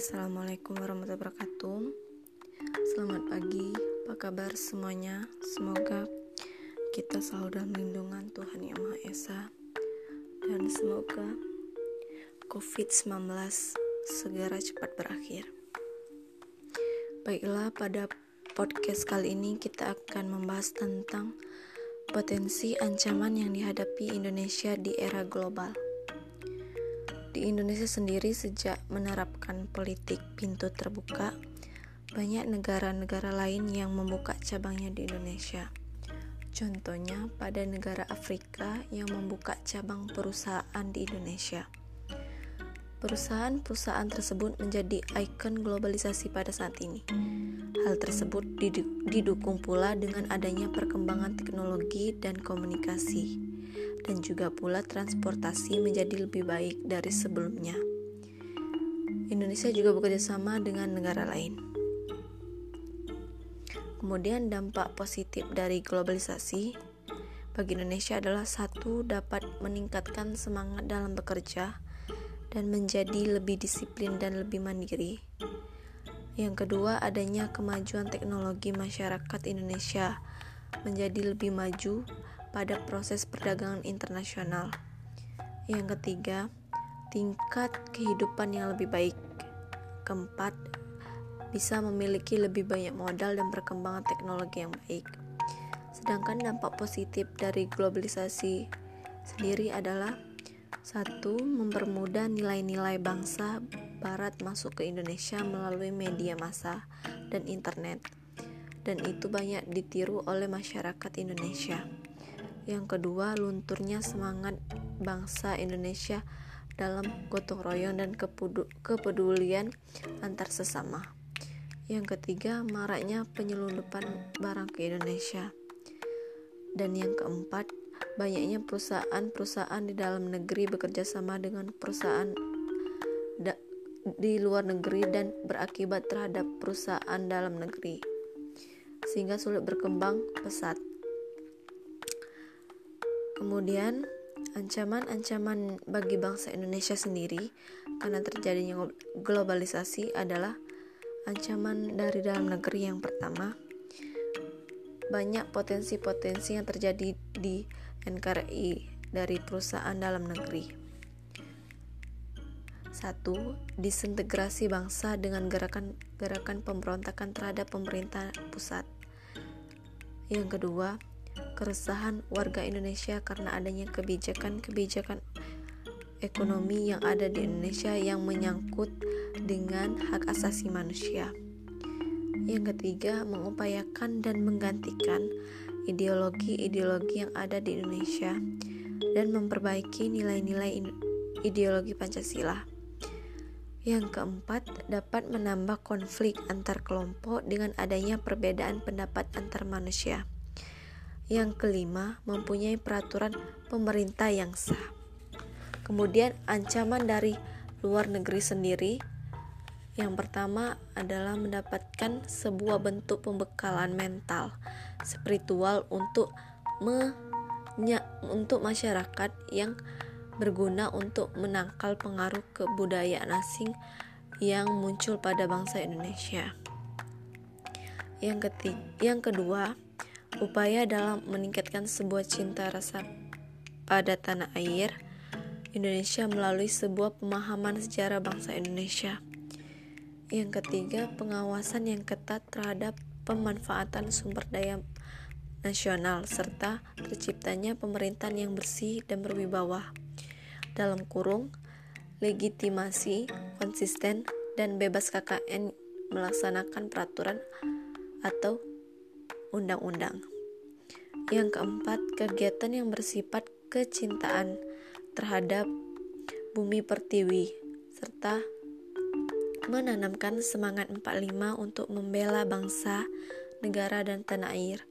Assalamualaikum warahmatullahi wabarakatuh Selamat pagi, apa kabar semuanya? Semoga kita selalu dalam lindungan Tuhan Yang Maha Esa Dan semoga COVID-19 segera cepat berakhir Baiklah, pada podcast kali ini kita akan membahas tentang potensi ancaman yang dihadapi Indonesia di era global. Di Indonesia sendiri sejak menerapkan politik pintu terbuka, banyak negara-negara lain yang membuka cabangnya di Indonesia. Contohnya pada negara Afrika yang membuka cabang perusahaan di Indonesia. Perusahaan-perusahaan tersebut menjadi ikon globalisasi pada saat ini. Hal tersebut didukung pula dengan adanya perkembangan teknologi dan komunikasi dan juga pula transportasi menjadi lebih baik dari sebelumnya. Indonesia juga bekerja sama dengan negara lain. Kemudian dampak positif dari globalisasi bagi Indonesia adalah satu dapat meningkatkan semangat dalam bekerja dan menjadi lebih disiplin dan lebih mandiri. Yang kedua, adanya kemajuan teknologi masyarakat Indonesia menjadi lebih maju pada proses perdagangan internasional. Yang ketiga, tingkat kehidupan yang lebih baik. Keempat, bisa memiliki lebih banyak modal dan perkembangan teknologi yang baik. Sedangkan dampak positif dari globalisasi sendiri adalah satu, mempermudah nilai-nilai bangsa barat masuk ke Indonesia melalui media massa dan internet. Dan itu banyak ditiru oleh masyarakat Indonesia. Yang kedua, lunturnya semangat bangsa Indonesia dalam gotong royong dan kepedulian antar sesama. Yang ketiga, maraknya penyelundupan barang ke Indonesia. Dan yang keempat, banyaknya perusahaan-perusahaan di dalam negeri bekerja sama dengan perusahaan di luar negeri dan berakibat terhadap perusahaan dalam negeri sehingga sulit berkembang pesat. Kemudian, ancaman-ancaman bagi bangsa Indonesia sendiri karena terjadinya globalisasi adalah ancaman dari dalam negeri yang pertama. Banyak potensi-potensi yang terjadi di NKRI dari perusahaan dalam negeri. Satu, disintegrasi bangsa dengan gerakan-gerakan pemberontakan terhadap pemerintah pusat. Yang kedua, keresahan warga Indonesia karena adanya kebijakan-kebijakan ekonomi yang ada di Indonesia yang menyangkut dengan hak asasi manusia. Yang ketiga, mengupayakan dan menggantikan ideologi-ideologi yang ada di Indonesia dan memperbaiki nilai-nilai ideologi Pancasila. Yang keempat, dapat menambah konflik antar kelompok dengan adanya perbedaan pendapat antar manusia. Yang kelima, mempunyai peraturan pemerintah yang sah. Kemudian, ancaman dari luar negeri sendiri. Yang pertama adalah mendapatkan sebuah bentuk pembekalan mental, spiritual untuk menya, untuk masyarakat yang berguna untuk menangkal pengaruh kebudayaan asing yang muncul pada bangsa Indonesia. Yang ketiga, yang kedua, Upaya dalam meningkatkan sebuah cinta rasa pada tanah air Indonesia melalui sebuah pemahaman sejarah bangsa Indonesia. Yang ketiga, pengawasan yang ketat terhadap pemanfaatan sumber daya nasional serta terciptanya pemerintahan yang bersih dan berwibawa. Dalam kurung, legitimasi, konsisten, dan bebas KKN melaksanakan peraturan atau undang-undang. Yang keempat, kegiatan yang bersifat kecintaan terhadap bumi pertiwi serta menanamkan semangat 45 untuk membela bangsa, negara dan tanah air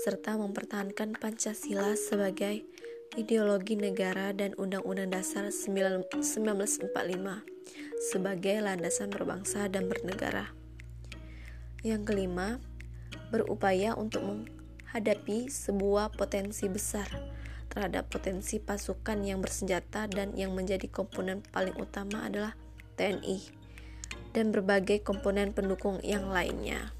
serta mempertahankan Pancasila sebagai ideologi negara dan Undang-Undang Dasar 1945 sebagai landasan berbangsa dan bernegara. Yang kelima, berupaya untuk menghadapi sebuah potensi besar terhadap potensi pasukan yang bersenjata dan yang menjadi komponen paling utama adalah TNI. dan berbagai komponen pendukung yang lainnya.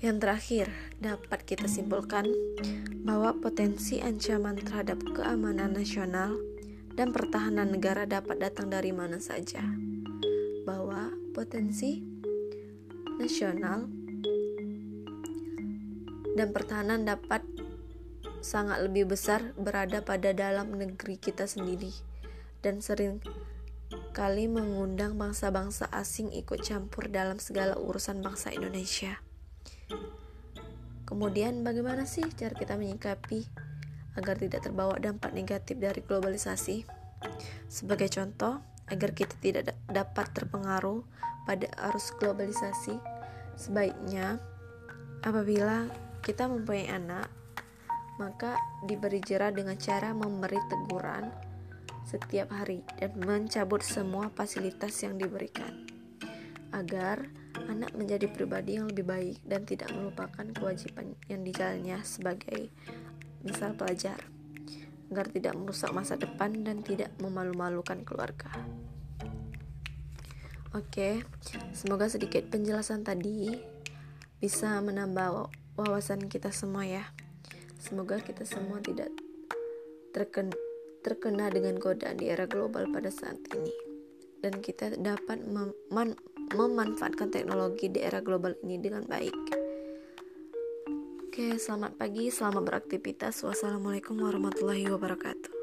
Yang terakhir, dapat kita simpulkan bahwa potensi ancaman terhadap keamanan nasional dan pertahanan negara dapat datang dari mana saja. Bahwa potensi nasional dan pertahanan dapat sangat lebih besar berada pada dalam negeri kita sendiri dan sering kali mengundang bangsa-bangsa asing ikut campur dalam segala urusan bangsa Indonesia. Kemudian bagaimana sih cara kita menyikapi agar tidak terbawa dampak negatif dari globalisasi? Sebagai contoh, agar kita tidak dapat terpengaruh pada arus globalisasi, sebaiknya apabila kita mempunyai anak, maka diberi jerah dengan cara memberi teguran setiap hari dan mencabut semua fasilitas yang diberikan agar anak menjadi pribadi yang lebih baik dan tidak melupakan kewajiban yang dijalannya sebagai misal pelajar agar tidak merusak masa depan dan tidak memalu-malukan keluarga. Oke, semoga sedikit penjelasan tadi bisa menambah wawasan kita semua ya. Semoga kita semua tidak terkena terkena dengan godaan di era global pada saat ini dan kita dapat mem memanfaatkan teknologi di era global ini dengan baik. Oke, selamat pagi, selamat beraktivitas. Wassalamualaikum warahmatullahi wabarakatuh.